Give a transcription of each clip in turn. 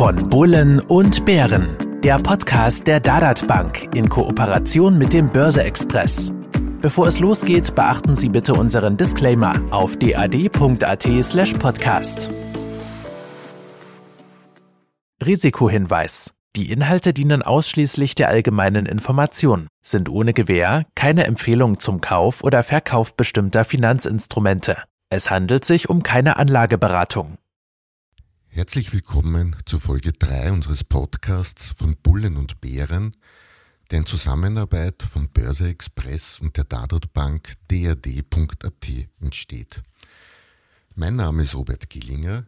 Von Bullen und Bären. Der Podcast der Dadat Bank in Kooperation mit dem Börse Express. Bevor es losgeht, beachten Sie bitte unseren Disclaimer auf dad.at/slash podcast. Risikohinweis. Die Inhalte dienen ausschließlich der allgemeinen Information, sind ohne Gewähr keine Empfehlung zum Kauf oder Verkauf bestimmter Finanzinstrumente. Es handelt sich um keine Anlageberatung. Herzlich willkommen zu Folge 3 unseres Podcasts von Bullen und Bären, der in Zusammenarbeit von Börse Express und der Dadat Bank dad.at entsteht. Mein Name ist Robert Gillinger,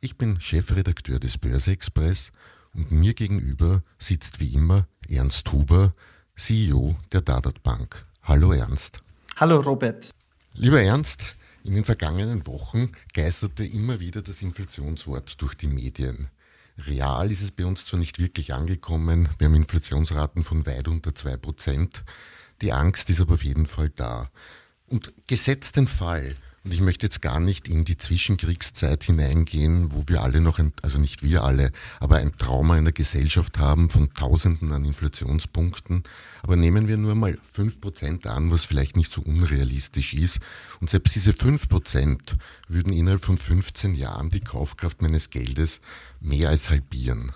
ich bin Chefredakteur des Börse Express und mir gegenüber sitzt wie immer Ernst Huber, CEO der Dadat Bank. Hallo Ernst. Hallo Robert. Lieber Ernst, in den vergangenen Wochen geisterte immer wieder das Inflationswort durch die Medien. Real ist es bei uns zwar nicht wirklich angekommen, wir haben Inflationsraten von weit unter 2%. Die Angst ist aber auf jeden Fall da. Und gesetzt den Fall, und ich möchte jetzt gar nicht in die Zwischenkriegszeit hineingehen, wo wir alle noch, ein, also nicht wir alle, aber ein Trauma in der Gesellschaft haben von Tausenden an Inflationspunkten. Aber nehmen wir nur mal fünf Prozent an, was vielleicht nicht so unrealistisch ist. Und selbst diese fünf Prozent würden innerhalb von 15 Jahren die Kaufkraft meines Geldes mehr als halbieren.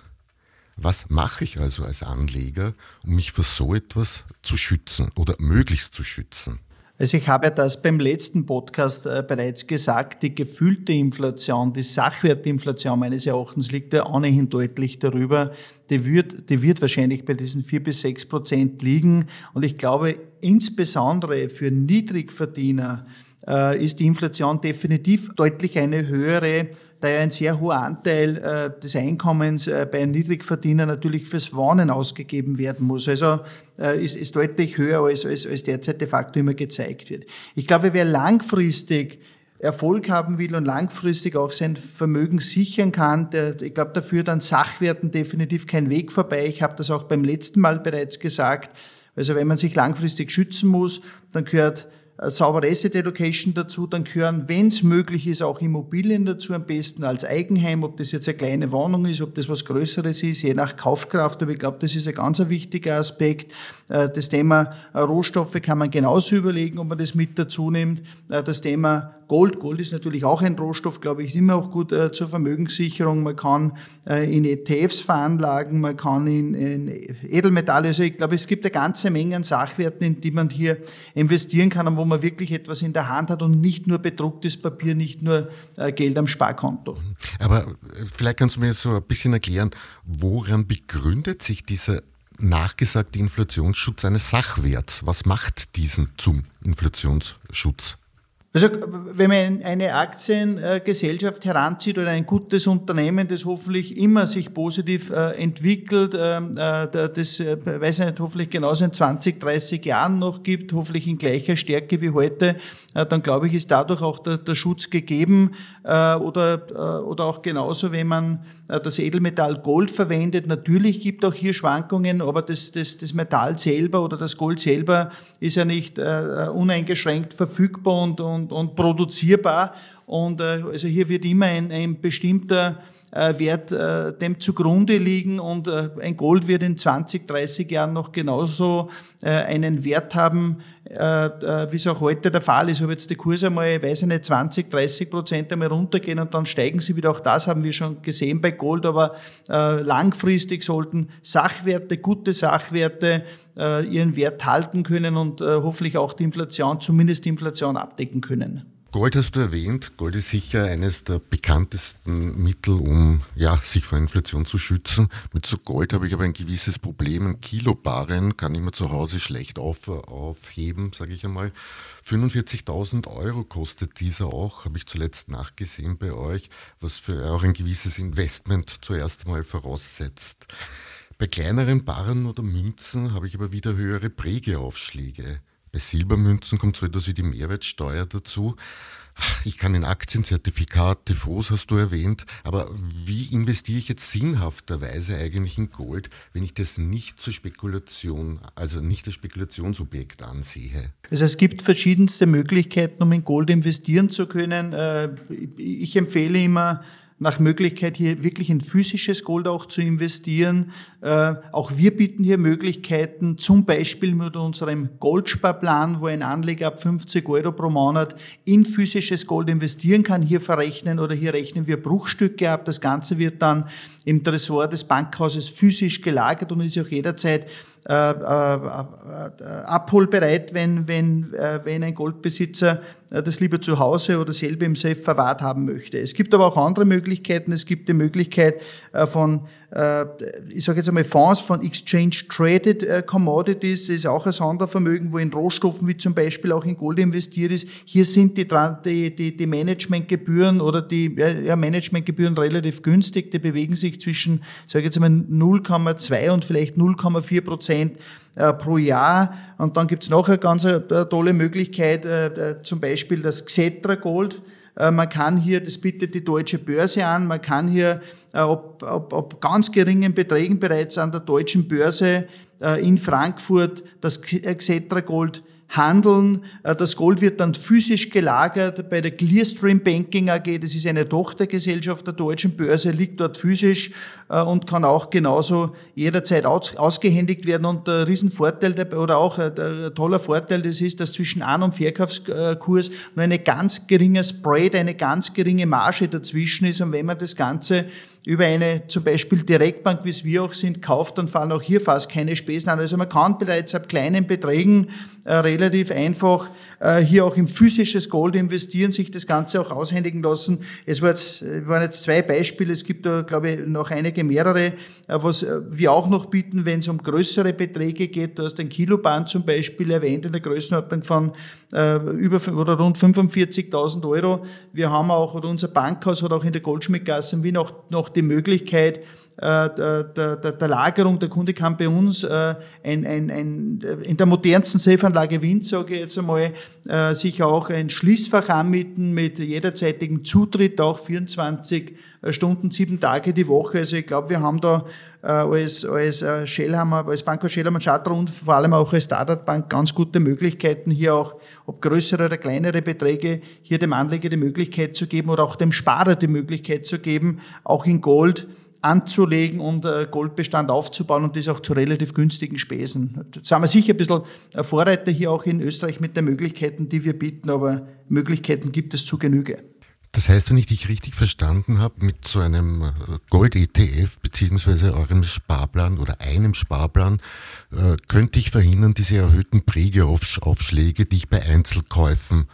Was mache ich also als Anleger, um mich vor so etwas zu schützen oder möglichst zu schützen? Also ich habe ja das beim letzten Podcast äh, bereits gesagt, die gefühlte Inflation, die Sachwertinflation meines Erachtens liegt ja ohnehin deutlich darüber. Die wird, die wird wahrscheinlich bei diesen vier bis sechs Prozent liegen. Und ich glaube, insbesondere für Niedrigverdiener äh, ist die Inflation definitiv deutlich eine höhere da ja ein sehr hoher Anteil äh, des Einkommens äh, bei einem Niedrigverdiener natürlich fürs Wohnen ausgegeben werden muss. Also äh, ist, ist deutlich höher, als, als, als derzeit de facto immer gezeigt wird. Ich glaube, wer langfristig Erfolg haben will und langfristig auch sein Vermögen sichern kann, der, ich glaube, dafür dann Sachwerten definitiv kein Weg vorbei. Ich habe das auch beim letzten Mal bereits gesagt. Also wenn man sich langfristig schützen muss, dann gehört saubere Asset Education dazu, dann gehören, wenn es möglich ist, auch Immobilien dazu, am besten als Eigenheim, ob das jetzt eine kleine Wohnung ist, ob das was Größeres ist, je nach Kaufkraft, aber ich glaube, das ist ein ganz wichtiger Aspekt. Äh, das Thema äh, Rohstoffe kann man genauso überlegen, ob man das mit dazu nimmt. Das Thema Gold, Gold ist natürlich auch ein Rohstoff, glaube ich, ist immer auch gut zur Vermögenssicherung. Man kann in ETFs veranlagen, man kann in, in Edelmetalle, also ich glaube, es gibt eine ganze Menge an Sachwerten, in die man hier investieren kann und wo man wirklich etwas in der Hand hat und nicht nur bedrucktes Papier, nicht nur äh, Geld am Sparkonto. Aber äh, vielleicht kannst du mir so ein bisschen erklären, woran begründet sich dieser nachgesagte Inflationsschutz eines Sachwerts? Was macht diesen zum Inflationsschutz? Also wenn man eine Aktiengesellschaft heranzieht oder ein gutes Unternehmen, das hoffentlich immer sich positiv äh, entwickelt, ähm, äh, das, äh, weiß ich nicht, hoffentlich genauso in 20, 30 Jahren noch gibt, hoffentlich in gleicher Stärke wie heute, dann glaube ich, ist dadurch auch der, der Schutz gegeben. Oder, oder auch genauso, wenn man das Edelmetall Gold verwendet. Natürlich gibt auch hier Schwankungen, aber das, das, das Metall selber oder das Gold selber ist ja nicht uneingeschränkt verfügbar und, und und, produzierbar. Und äh, also hier wird immer ein, ein bestimmter äh, Wert äh, dem zugrunde liegen und äh, ein Gold wird in 20, 30 Jahren noch genauso äh, einen Wert haben, äh, äh, wie es auch heute der Fall ist. Ob jetzt die Kurse einmal, weiß ich nicht, 20, 30 Prozent einmal runtergehen und dann steigen sie wieder. Auch das haben wir schon gesehen bei Gold, aber äh, langfristig sollten Sachwerte, gute Sachwerte äh, ihren Wert halten können und äh, hoffentlich auch die Inflation, zumindest die Inflation abdecken können. Gold hast du erwähnt. Gold ist sicher eines der bekanntesten Mittel, um ja, sich vor Inflation zu schützen. Mit so Gold habe ich aber ein gewisses Problem. Ein Kilo Barren kann ich mir zu Hause schlecht auf, aufheben, sage ich einmal. 45.000 Euro kostet dieser auch, habe ich zuletzt nachgesehen bei euch, was für auch ein gewisses Investment zuerst einmal voraussetzt. Bei kleineren Barren oder Münzen habe ich aber wieder höhere Prägeaufschläge. Bei Silbermünzen kommt so etwas wie die Mehrwertsteuer dazu. Ich kann in Aktienzertifikate, Fonds hast du erwähnt, aber wie investiere ich jetzt sinnhafterweise eigentlich in Gold, wenn ich das nicht zur Spekulation, also nicht als Spekulationsobjekt ansehe? Also es gibt verschiedenste Möglichkeiten, um in Gold investieren zu können. Äh, ich empfehle immer, nach Möglichkeit hier wirklich in physisches Gold auch zu investieren. Äh, auch wir bieten hier Möglichkeiten, zum Beispiel mit unserem Goldsparplan, wo ein Anleger ab 50 Euro pro Monat in physisches Gold investieren kann, hier verrechnen oder hier rechnen wir Bruchstücke ab. Das Ganze wird dann im Tresor des Bankhauses physisch gelagert und ist auch jederzeit äh, äh, äh, abholbereit, wenn, wenn, äh, wenn ein Goldbesitzer das lieber zu Hause oder selber im Safe verwahrt haben möchte. Es gibt aber auch andere Möglichkeiten. Es gibt die Möglichkeit von, ich sage jetzt einmal Fonds von Exchange Traded Commodities. Das ist auch ein Sondervermögen, wo in Rohstoffen wie zum Beispiel auch in Gold investiert ist. Hier sind die, die, die Managementgebühren oder die ja, Managementgebühren relativ günstig. Die bewegen sich zwischen, sage jetzt einmal 0,2 und vielleicht 0,4 Prozent pro Jahr. Und dann gibt es noch eine ganz tolle Möglichkeit, zum Beispiel das Xetra Gold. Äh, man kann hier, das bietet die deutsche Börse an, man kann hier äh, ob, ob, ob ganz geringen Beträgen bereits an der deutschen Börse äh, in Frankfurt das Xetra Gold handeln. Äh, das Gold wird dann physisch gelagert bei der Clearstream Banking AG. Das ist eine Tochtergesellschaft der deutschen Börse, liegt dort physisch äh, und kann auch genauso jederzeit ausgehändigt werden. Und der Riesenvorteil oder auch ein toller Vorteil, das ist, dass zwischen An- und Verkaufskurs nur eine ganz geringe Spread, eine ganz geringe Marge dazwischen ist. Und wenn man das Ganze über eine zum Beispiel Direktbank, wie es wir auch sind, kauft, dann fallen auch hier fast keine Spesen an. Also man kann bereits ab kleinen Beträgen äh, relativ einfach äh, hier auch in physisches Gold investieren, sich das Ganze auch aushändigen lassen. Es waren jetzt zwei Beispiele, es gibt da, glaube ich, noch einige mehrere, äh, was äh, wir auch noch bieten, wenn es um größere Beträge geht. Du hast ein Kiloband zum Beispiel erwähnt in der Größenordnung von äh, über oder rund 45.000 Euro. Wir haben auch, oder unser Bankhaus hat auch in der Goldschmidtgasse wie noch, noch die Möglichkeit äh, der, der, der Lagerung. Der Kunde kann bei uns äh, ein, ein, ein, in der modernsten Safe-Anlage Wind, sage ich jetzt einmal, äh, sich auch ein Schließfach anmieten mit jederzeitigem Zutritt, auch 24 Stunden, sieben Tage die Woche. Also ich glaube, wir haben da als, als Shellhammer, als Banco Shellhammer Charter und vor allem auch als Startup Bank ganz gute Möglichkeiten, hier auch, ob größere oder kleinere Beträge, hier dem Anleger die Möglichkeit zu geben oder auch dem Sparer die Möglichkeit zu geben, auch in Gold anzulegen und äh, Goldbestand aufzubauen und das auch zu relativ günstigen Spesen. Da sind wir sicher ein bisschen Vorreiter hier auch in Österreich mit den Möglichkeiten, die wir bieten, aber Möglichkeiten gibt es zu Genüge. Das heißt, wenn ich dich richtig verstanden habe, mit so einem äh, Gold-ETF beziehungsweise eurem Sparplan oder einem Sparplan äh, könnte ich verhindern, diese erhöhten Prägeaufschläge, die ich bei Einzelkäufen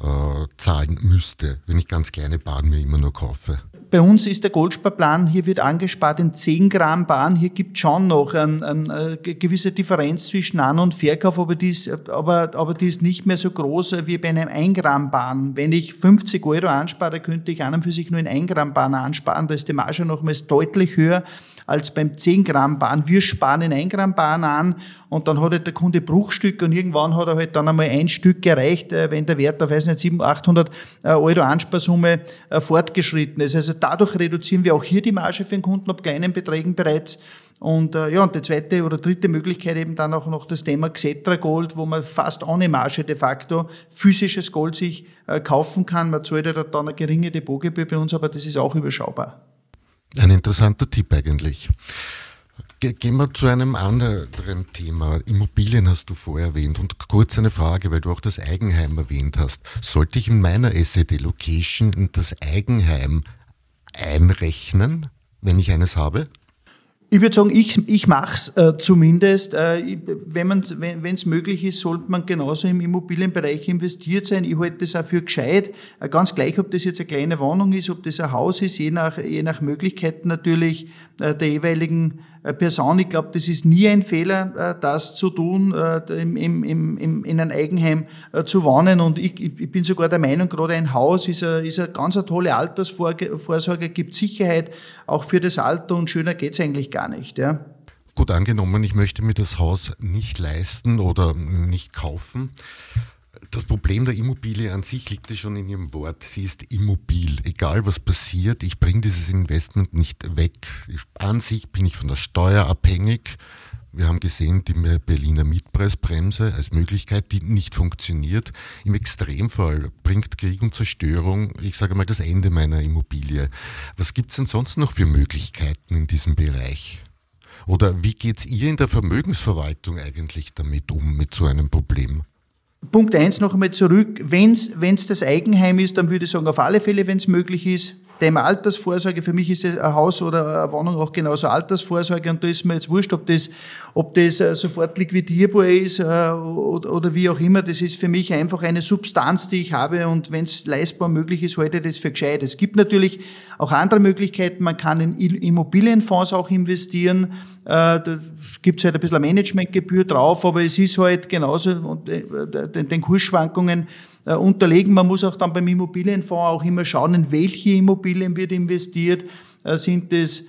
äh, zahlen müsste, wenn ich ganz kleine Bahnen mir immer nur kaufe. Bei uns ist der Goldsparplan, hier wird angespart in 10 Gramm Bahn. Hier gibt schon noch eine, eine gewisse Differenz zwischen An- und Verkauf, aber die, ist, aber, aber die ist nicht mehr so groß wie bei einem 1 Gramm Bahn. Wenn ich 50 Euro anspare, könnte ich an und für sich nur in 1 Gramm Bahn ansparen. Da ist die Marge nochmals deutlich höher als beim 10 Gramm Bahn. Wir sparen in 1 Gramm Bahn an und dann hat halt der Kunde Bruchstücke und irgendwann hat er halt dann einmal ein Stück erreicht, äh, wenn der Wert auf, weiß nicht, 700, 800 äh, Euro Ansparsumme äh, fortgeschritten ist. Also dadurch reduzieren wir auch hier die Marge für den Kunden ab kleinen Beträgen bereits. Und ja, und die zweite oder dritte Möglichkeit eben dann auch noch das Thema Xetra Gold, wo man fast ohne Marge de facto physisches Gold sich kaufen kann. Man zahlt ja dann eine geringe Depotgebühr bei uns, aber das ist auch überschaubar. Ein interessanter Tipp eigentlich. Gehen wir zu einem anderen Thema. Immobilien hast du vorher erwähnt. Und kurz eine Frage, weil du auch das Eigenheim erwähnt hast. Sollte ich in meiner SED-Location das Eigenheim einrechnen, wenn ich eines habe? Ich würde sagen, ich, ich mache es äh, zumindest. Äh, wenn es wenn, möglich ist, sollte man genauso im Immobilienbereich investiert sein. Ich halte das auch für gescheit. Äh, ganz gleich, ob das jetzt eine kleine Wohnung ist, ob das ein Haus ist, je nach, je nach Möglichkeiten natürlich äh, der jeweiligen Person. Ich glaube, das ist nie ein Fehler, äh, das zu tun, äh, im, im, im, in ein Eigenheim zu wohnen. Und ich, ich bin sogar der Meinung, gerade ein Haus ist eine, ist eine ganz eine tolle Altersvorsorge, gibt Sicherheit auch für das Alter und schöner geht's eigentlich gar nicht. Ja. Gut angenommen, ich möchte mir das Haus nicht leisten oder nicht kaufen. Das Problem der Immobilie an sich liegt ja schon in ihrem Wort. Sie ist immobil. Egal was passiert, ich bringe dieses Investment nicht weg. An sich bin ich von der Steuer abhängig. Wir haben gesehen, die Berliner Mietpreisbremse als Möglichkeit, die nicht funktioniert. Im Extremfall bringt Krieg und Zerstörung, ich sage mal, das Ende meiner Immobilie. Was gibt es denn sonst noch für Möglichkeiten in diesem Bereich? Oder wie geht's ihr in der Vermögensverwaltung eigentlich damit um, mit so einem Problem? Punkt eins noch einmal zurück. Wenn es das Eigenheim ist, dann würde ich sagen, auf alle Fälle, wenn es möglich ist. Thema Altersvorsorge, für mich ist ein Haus oder eine Wohnung auch genauso Altersvorsorge und da ist mir jetzt wurscht, ob das, ob das äh, sofort liquidierbar ist äh, oder, wie auch immer. Das ist für mich einfach eine Substanz, die ich habe und wenn es leistbar möglich ist, halte ich das für gescheit. Es gibt natürlich auch andere Möglichkeiten. Man kann in Immobilienfonds auch investieren. Äh, da gibt es halt ein bisschen Managementgebühr drauf, aber es ist halt genauso den Kursschwankungen äh, unterlegen. Man muss auch dann beim Immobilienfonds auch immer schauen, in welche Immobilien wird investiert. Äh, sind es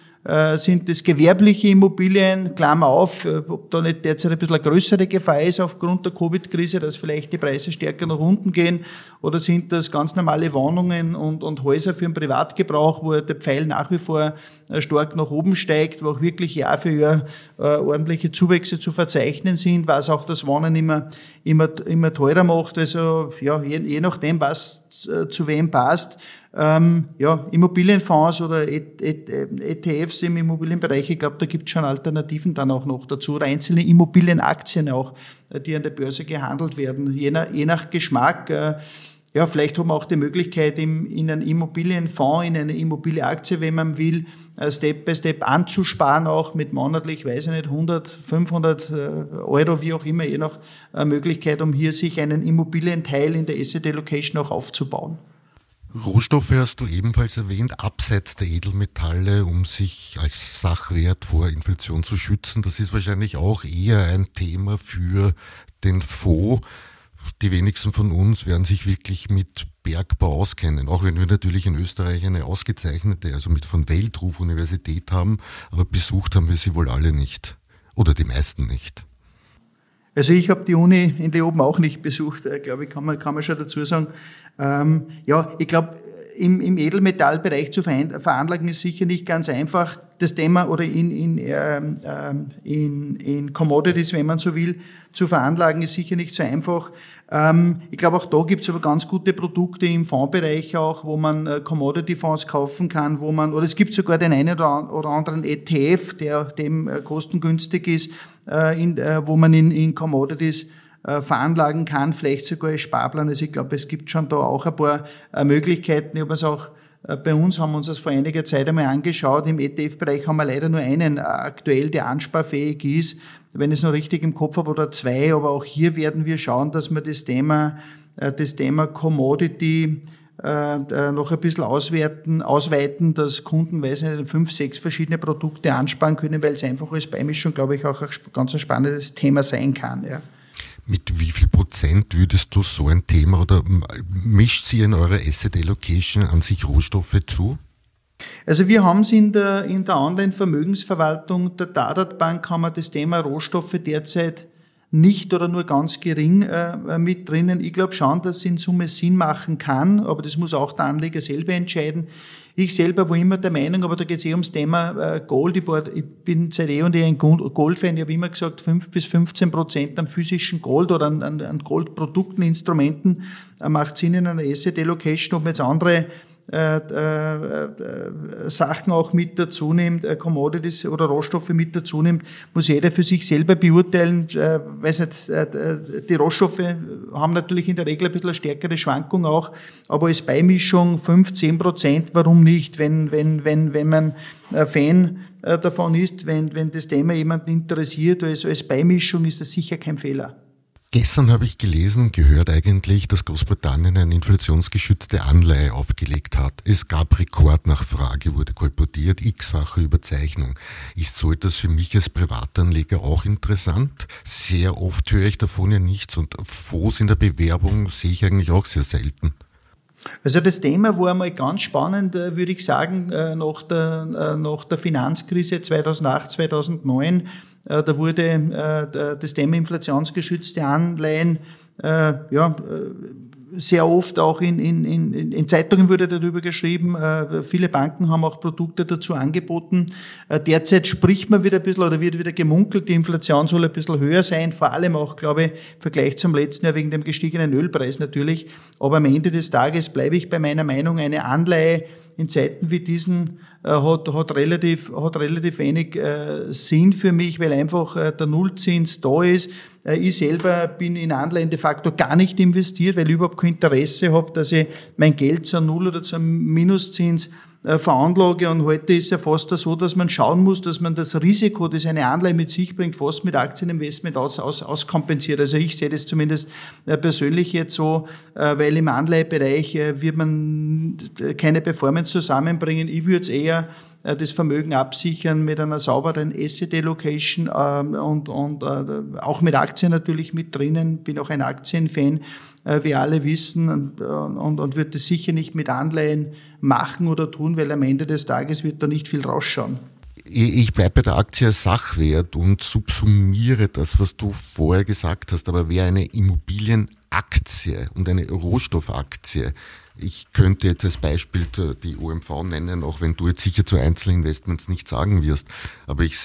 sind das gewerbliche Immobilien, Klammer auf, äh, ob da nicht derzeit ein bisschen eine größere Gefahr ist aufgrund der Covid-Krise, dass vielleicht die Preise stärker nach unten gehen, oder sind das ganz normale Wohnungen und, und Häuser für den Privatgebrauch, wo der Pfeil nach wie vor äh, stark nach oben steigt, wo auch wirklich Jahr für Jahr ordentliche Zuwächse zu verzeichnen sind, was auch das Wohnen immer, immer, immer teurer macht. Also ja, je, je nachdem, was zu wem passt, ähm, ja, Immobilienfonds oder ETFs e im Immobilienbereich, ich glaube, da gibt es schon Alternativen dann auch noch dazu oder einzelne Immobilienaktien auch, äh, die an der Börse gehandelt werden, je nach, je nach Geschmack. Äh, ja, vielleicht haben wir auch die Möglichkeit, in einen Immobilienfonds, in eine Immobilienaktie, wenn man will, äh, Step by Step anzusparen, auch mit monatlich, weiß ich nicht, 100, 500 Euro, wie auch immer, je nach Möglichkeit, um hier sich einen Immobilienteil in der Asset Allocation auch aufzubauen. Rohstoffe hast du ebenfalls erwähnt, abseits der Edelmetalle, um sich als Sachwert vor Inflation zu schützen. Das ist wahrscheinlich auch eher ein Thema für den Fonds. Die wenigsten von uns werden sich wirklich mit Bergbau auskennen, auch wenn wir natürlich in Österreich eine ausgezeichnete, also mit von Weltruf Universität haben, aber besucht haben wir sie wohl alle nicht. Oder die meisten nicht. Also ich habe die Uni in Leoben auch nicht besucht, äh, glaube ich, kann man, kann man schon dazu sagen. Ähm, ja, ich glaube, im, im Edelmetallbereich zu veranlagen ist sicher nicht ganz einfach. Das Thema oder in, in, ähm, ähm, in, in Commodities, wenn man so will, zu veranlagen, ist sicher nicht so einfach. Ähm, ich glaube, auch da gibt es aber ganz gute Produkte im Fondsbereich auch, wo man äh, Commodity-Fonds kaufen kann, wo man, oder es gibt sogar den einen oder anderen ETF, der dem äh, kostengünstig ist, äh, in, äh, wo man in, in Commodities äh, veranlagen kann, vielleicht sogar als Sparplan. Also ich glaube, es gibt schon da auch ein paar äh, Möglichkeiten. Ich habe es auch bei uns haben wir uns das vor einiger Zeit einmal angeschaut. Im ETF-Bereich haben wir leider nur einen aktuell, der ansparfähig ist. Wenn ich es noch richtig im Kopf habe, oder zwei. Aber auch hier werden wir schauen, dass wir das Thema, das Thema Commodity noch ein bisschen auswerten, ausweiten, dass Kunden, weiß nicht, fünf, sechs verschiedene Produkte ansparen können, weil es einfach als Beimischung, glaube ich, auch ein ganz spannendes Thema sein kann. Ja. Prozent würdest du so ein Thema oder mischt sie in eurer Asset Allocation an sich Rohstoffe zu? Also wir haben es in der, in der Online-Vermögensverwaltung der Dadat Bank haben wir das Thema Rohstoffe derzeit nicht oder nur ganz gering äh, mit drinnen. Ich glaube schon, dass es in Summe Sinn machen kann, aber das muss auch der Anleger selber entscheiden. Ich selber war immer der Meinung, aber da geht es eh ums Thema äh, Gold. Ich, war, ich bin seit eh und eh ein Gold-Fan. Ich habe immer gesagt, 5 bis 15 Prozent am physischen Gold oder an, an, Goldprodukten, Instrumenten äh, macht Sinn in einer Asset Allocation. Ob man jetzt andere Sachen auch mit dazu nimmt, äh, Commodities oder Rohstoffe mit dazu nimmt, muss jeder für sich selber beurteilen. Äh, weiß nicht, äh, die Rohstoffe haben natürlich in der Regel ein bisschen eine stärkere Schwankung auch, aber als Beimischung 5, 10 Prozent, warum nicht? Wenn, wenn, wenn, wenn man Fan davon ist, wenn, wenn das Thema jemanden interessiert, als, als Beimischung ist das sicher kein Fehler. Gestern habe ich gelesen, gehört eigentlich, dass Großbritannien eine inflationsgeschützte Anleihe aufgelegt hat. Es gab Rekordnachfrage, wurde kolportiert, x-fache Überzeichnung. Ist so etwas für mich als Privatanleger auch interessant? Sehr oft höre ich davon ja nichts und Fonds in der Bewerbung sehe ich eigentlich auch sehr selten. Also das Thema war einmal ganz spannend, äh, würde ich sagen, äh, nach der, äh, nach der Finanzkrise 2008, 2009 äh, da wurde das Thema inflationsgeschützte Anleihen ja, sehr oft auch in, in, in, in Zeitungen wurde darüber geschrieben. Äh, viele Banken haben auch Produkte dazu angeboten. Äh, derzeit spricht man wieder ein bisschen oder wird wieder gemunkelt, die Inflation soll ein bisschen höher sein, vor allem auch, glaube ich, im Vergleich zum letzten Jahr wegen dem gestiegenen Ölpreis natürlich. Aber am Ende des Tages bleibe ich bei meiner Meinung, eine Anleihe in Zeiten wie diesen äh, hat, hat, relativ, hat relativ wenig äh, Sinn für mich, weil einfach äh, der Nullzins da ist. Äh, ich selber bin in Anleihen de facto gar nicht investiert, weil ich überhaupt kein Interesse habe, dass ich mein Geld zu Null- oder zum Minuszins äh, veranlage. Und heute ist ja fast so, dass man schauen muss, dass man das Risiko, das eine Anleihe mit sich bringt, fast mit Aktieninvestment aus, aus, auskompensiert. Also ich sehe das zumindest äh, persönlich jetzt so, äh, weil im Anleihebereich wird man keine Performance zusammenbringen. Ich würde es eher das Vermögen absichern mit einer sauberen Asset Allocation ähm, und, und auch mit Aktien natürlich mit drinnen. Bin auch ein Aktienfan äh, wir alle wissen, und, und, und wird das sicher nicht mit Anleihen machen oder tun, weil am Ende des Tages wird da nicht viel rausschauen. Ich bleibe bei der Aktie Sachwert und subsumiere das, was du vorher gesagt hast. Aber wer eine Immobilienaktie und eine Rohstoffaktie, ich könnte jetzt als Beispiel die OMV nennen, auch wenn du jetzt sicher zu Einzelinvestments nicht sagen wirst, aber ich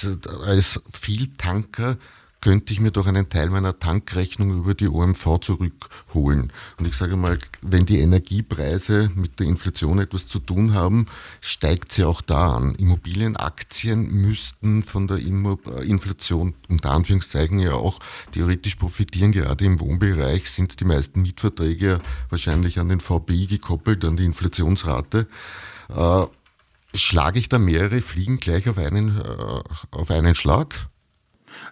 als Vieltanker könnte ich mir doch einen Teil meiner Tankrechnung über die OMV zurückholen. Und ich sage mal, wenn die Energiepreise mit der Inflation etwas zu tun haben, steigt sie auch da an. Immobilienaktien müssten von der Inflation unter Anführungszeichen ja auch theoretisch profitieren. Gerade im Wohnbereich sind die meisten Mietverträge wahrscheinlich an den VBI gekoppelt, an die Inflationsrate. Äh, schlage ich da mehrere Fliegen gleich auf einen, äh, auf einen Schlag?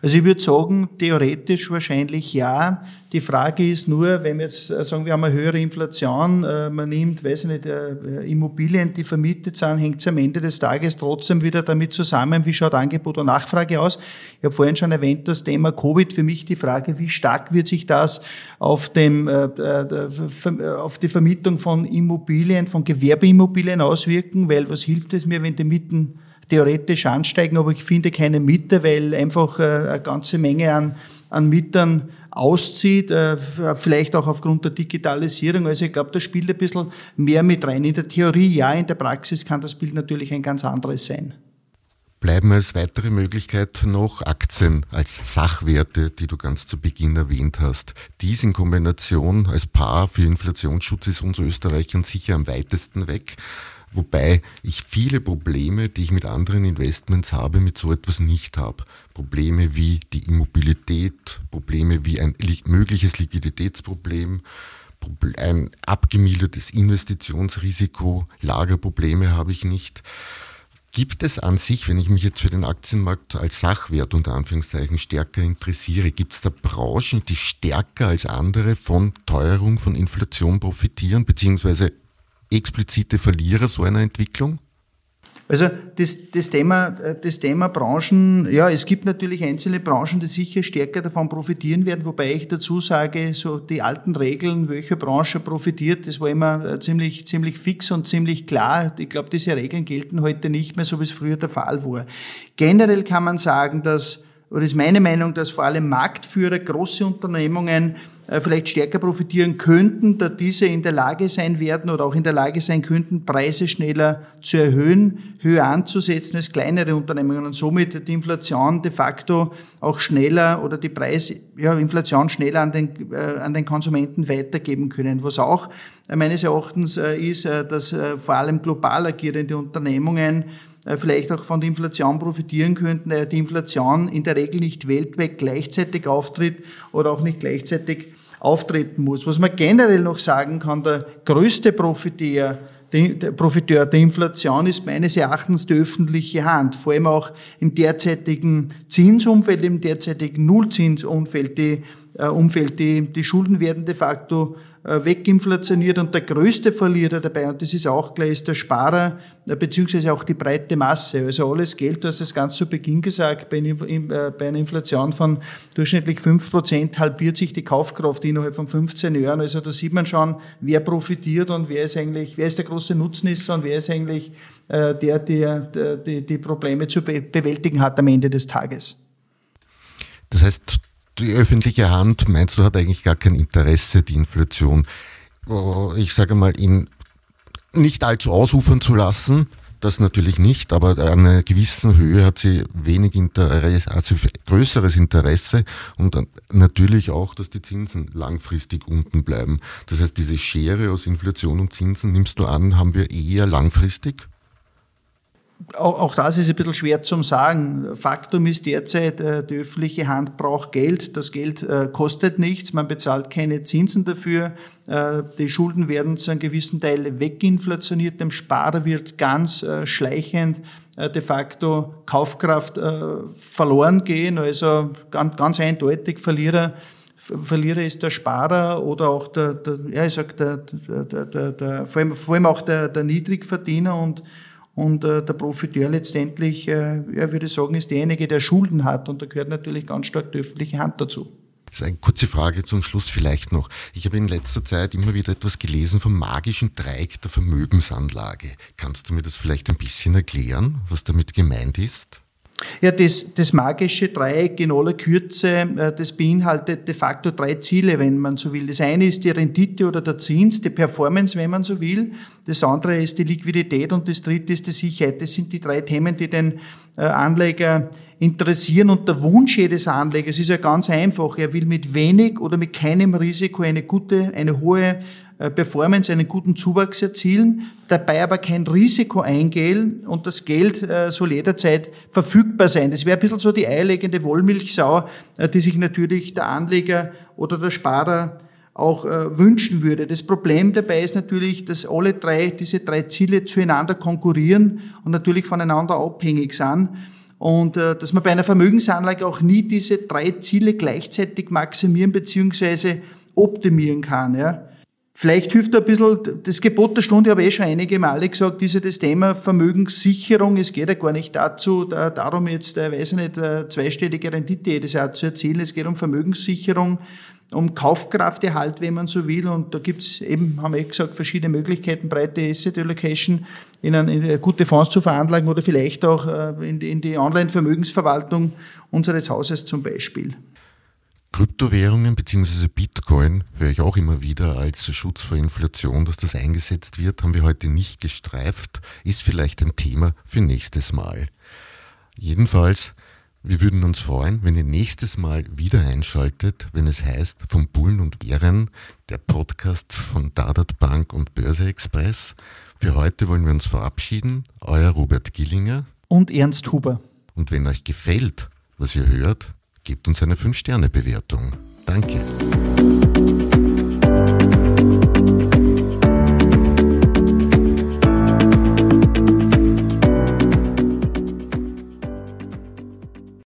Also ich würde sagen, theoretisch wahrscheinlich ja. Die Frage ist nur, wenn wir jetzt äh, sagen, wir haben eine höhere Inflation, äh, man nimmt, weiß ich nicht, äh, Immobilien, die vermietet sind, hängt es am Ende des Tages trotzdem wieder damit zusammen, wie schaut Angebot und Nachfrage aus. Ich habe vorhin schon erwähnt, das Thema Covid, für mich die Frage, wie stark wird sich das auf, dem, auf die Vermietung von Immobilien, von Gewerbeimmobilien auswirken, weil was hilft es mir, wenn die Mieten theoretisch ansteigen, aber ich finde keine Miete, weil einfach äh, eine ganze Menge an, an Mietern auszieht, äh, vielleicht auch aufgrund der Digitalisierung. Also ich glaube, da spielt ein bisschen mehr mit rein. In der Theorie ja, in der Praxis kann das Bild natürlich ein ganz anderes sein. Bleiben als weitere Möglichkeit noch Aktien als Sachwerte, die du ganz zu Beginn erwähnt hast. Dies in Kombination als Paar für Inflationsschutz ist uns Österreichern sicher am weitesten weg. Wobei ich viele Probleme, die ich mit anderen Investments habe, mit so etwas nicht habe. Probleme wie die Immobilität, Probleme wie ein mögliches Liquiditätsproblem, ein abgemildertes Investitionsrisiko, Lagerprobleme habe ich nicht. Gibt es an sich, wenn ich mich jetzt für den Aktienmarkt als Sachwert unter Anführungszeichen stärker interessiere, gibt es da Branchen, die stärker als andere von Teuerung, von Inflation profitieren, beziehungsweise explizite Verlierer so einer Entwicklung? Also das, das, Thema, das Thema Branchen, ja, es gibt natürlich einzelne Branchen, die sicher stärker davon profitieren werden, wobei ich dazu sage, so die alten Regeln, welche Branche profitiert, das war immer ziemlich, ziemlich fix und ziemlich klar. Ich glaube, diese Regeln gelten heute nicht mehr, so wie es früher der Fall war. Generell kann man sagen, dass oder ist meine Meinung, dass vor allem Marktführer, große Unternehmungen äh, vielleicht stärker profitieren könnten, da diese in der Lage sein werden oder auch in der Lage sein könnten, Preise schneller zu erhöhen, höher anzusetzen als kleinere Unternehmungen und somit die Inflation de facto auch schneller oder die Preis, ja, schneller an den, äh, an den Konsumenten weitergeben können. Was auch äh, meines Erachtens ist, dass vor allem global agierende Unternehmungen vielleicht auch von der Inflation profitieren könnten, da die Inflation in der Regel nicht weltweit gleichzeitig auftritt oder auch nicht gleichzeitig auftreten muss. Was man generell noch sagen kann, der größte Profiteur der Profiteur der Inflation ist meines Erachtens die öffentliche Hand, vor allem auch im derzeitigen Zinsumfeld, im derzeitigen Nullzinsumfeld. Die, äh, Umfeld, die, die Schulden werden de facto äh, weginflationiert und der größte Verlierer dabei, und das ist auch klar, ist der Sparer, äh, beziehungsweise auch die breite Masse. Also alles Geld, du hast es ganz zu Beginn gesagt, bei, äh, einer Inflation von durchschnittlich fünf Prozent halbiert sich die Kaufkraft innerhalb von 15 Jahren. Also da sieht man schon, wer profitiert und wer ist eigentlich, wer ist der große Nutznießer und wer ist eigentlich der, der die, die Probleme zu bewältigen hat am Ende des Tages. Das heißt, die öffentliche Hand, meinst du, hat eigentlich gar kein Interesse, die Inflation ich sage mal, ihn nicht allzu ausufern zu lassen. Das natürlich nicht, aber an einer gewissen Höhe hat sie wenig Interesse, also größeres Interesse und natürlich auch, dass die Zinsen langfristig unten bleiben. Das heißt, diese Schere aus Inflation und Zinsen, nimmst du an, haben wir eher langfristig? Auch, auch das ist ein bisschen schwer zu sagen. Faktum ist derzeit, äh, die öffentliche Hand braucht Geld. Das Geld äh, kostet nichts, man bezahlt keine Zinsen dafür. Äh, die Schulden werden zu einem gewissen Teil weginflationiert. Dem Sparer wird ganz schleichend de facto Kaufkraft verloren gehen. Also ganz, ganz eindeutig Verlierer Verlierer ist der Sparer oder auch der, der ja, ich sag, der, der, der, der, vor, allem, vor allem auch der, der Niedrigverdiener und und äh, der Profiteur letztendlich, äh, ja, würde sagen, ist derjenige, der Schulden hat. Und da gehört natürlich ganz stark die öffentliche Hand dazu. Das ist eine kurze Frage zum Schluss vielleicht noch. Ich habe in letzter Zeit immer wieder etwas gelesen vom magischen Dreieck der Vermögensanlage. Kannst du mir das vielleicht ein bisschen erklären, was damit gemeint ist? Ja, das, das magische Dreieck in aller Kürze, äh, das beinhaltet de facto drei Ziele, wenn man so will. Das eine ist die Rendite oder der Zins, die Performance, wenn man so will. Das andere ist die Liquidität und das dritte ist die Sicherheit. Das sind die drei Themen, die den äh, Anleger interessieren. Und der Wunsch jedes Anlegers ist ja ganz einfach. Er will mit wenig oder mit keinem Risiko eine gute, eine hohe Performance, einen guten Zuwachs erzielen, dabei aber kein Risiko eingehen und das Geld äh, soll jederzeit verfügbar sein. Das wäre ein bisschen so die eierlegende Wollmilchsau, äh, die sich natürlich der Anleger oder der Sparer auch wünschen würde. Das Problem dabei ist natürlich, dass alle drei, diese drei Ziele zueinander konkurrieren und natürlich voneinander abhängig sind. Und äh, dass man bei einer Vermögensanlage auch nie diese drei Ziele gleichzeitig maximieren bzw. optimieren kann. Ja. Vielleicht hilft ein bisschen das Gebot der Stunde, habe ich eh schon einige Male gesagt, ist ja das Thema Vermögenssicherung. Es geht ja gar nicht dazu, da, darum jetzt, äh, weiß ich nicht, äh, zweistellige Rendite jedes Jahr zu erzielen. Es geht um Vermögenssicherung, um Kaufkrafterhalt, wenn man so will. Und da gibt's eben, haben wir eh gesagt, verschiedene Möglichkeiten, breite Asset Allocation in, eine, in gute Fonds zu veranlagen oder vielleicht auch äh, in die, in die Online-Vermögensverwaltung unseres Hauses zum Beispiel. Kryptowährungen bzw. Bitcoin höre ich auch immer wieder als Schutz vor Inflation, dass das eingesetzt wird, haben wir heute nicht gestreift, ist vielleicht ein Thema für nächstes Mal. Jedenfalls, wir würden uns freuen, wenn ihr nächstes Mal wieder einschaltet, wenn es heißt vom Bullen und Bären, der Podcast von Dadat Bank und Börse Express. Für heute wollen wir uns verabschieden. Euer Robert Gillinger und Ernst Huber. Und wenn euch gefällt, was ihr hört, gebt uns eine 5-Sterne-Bewertung. Danke.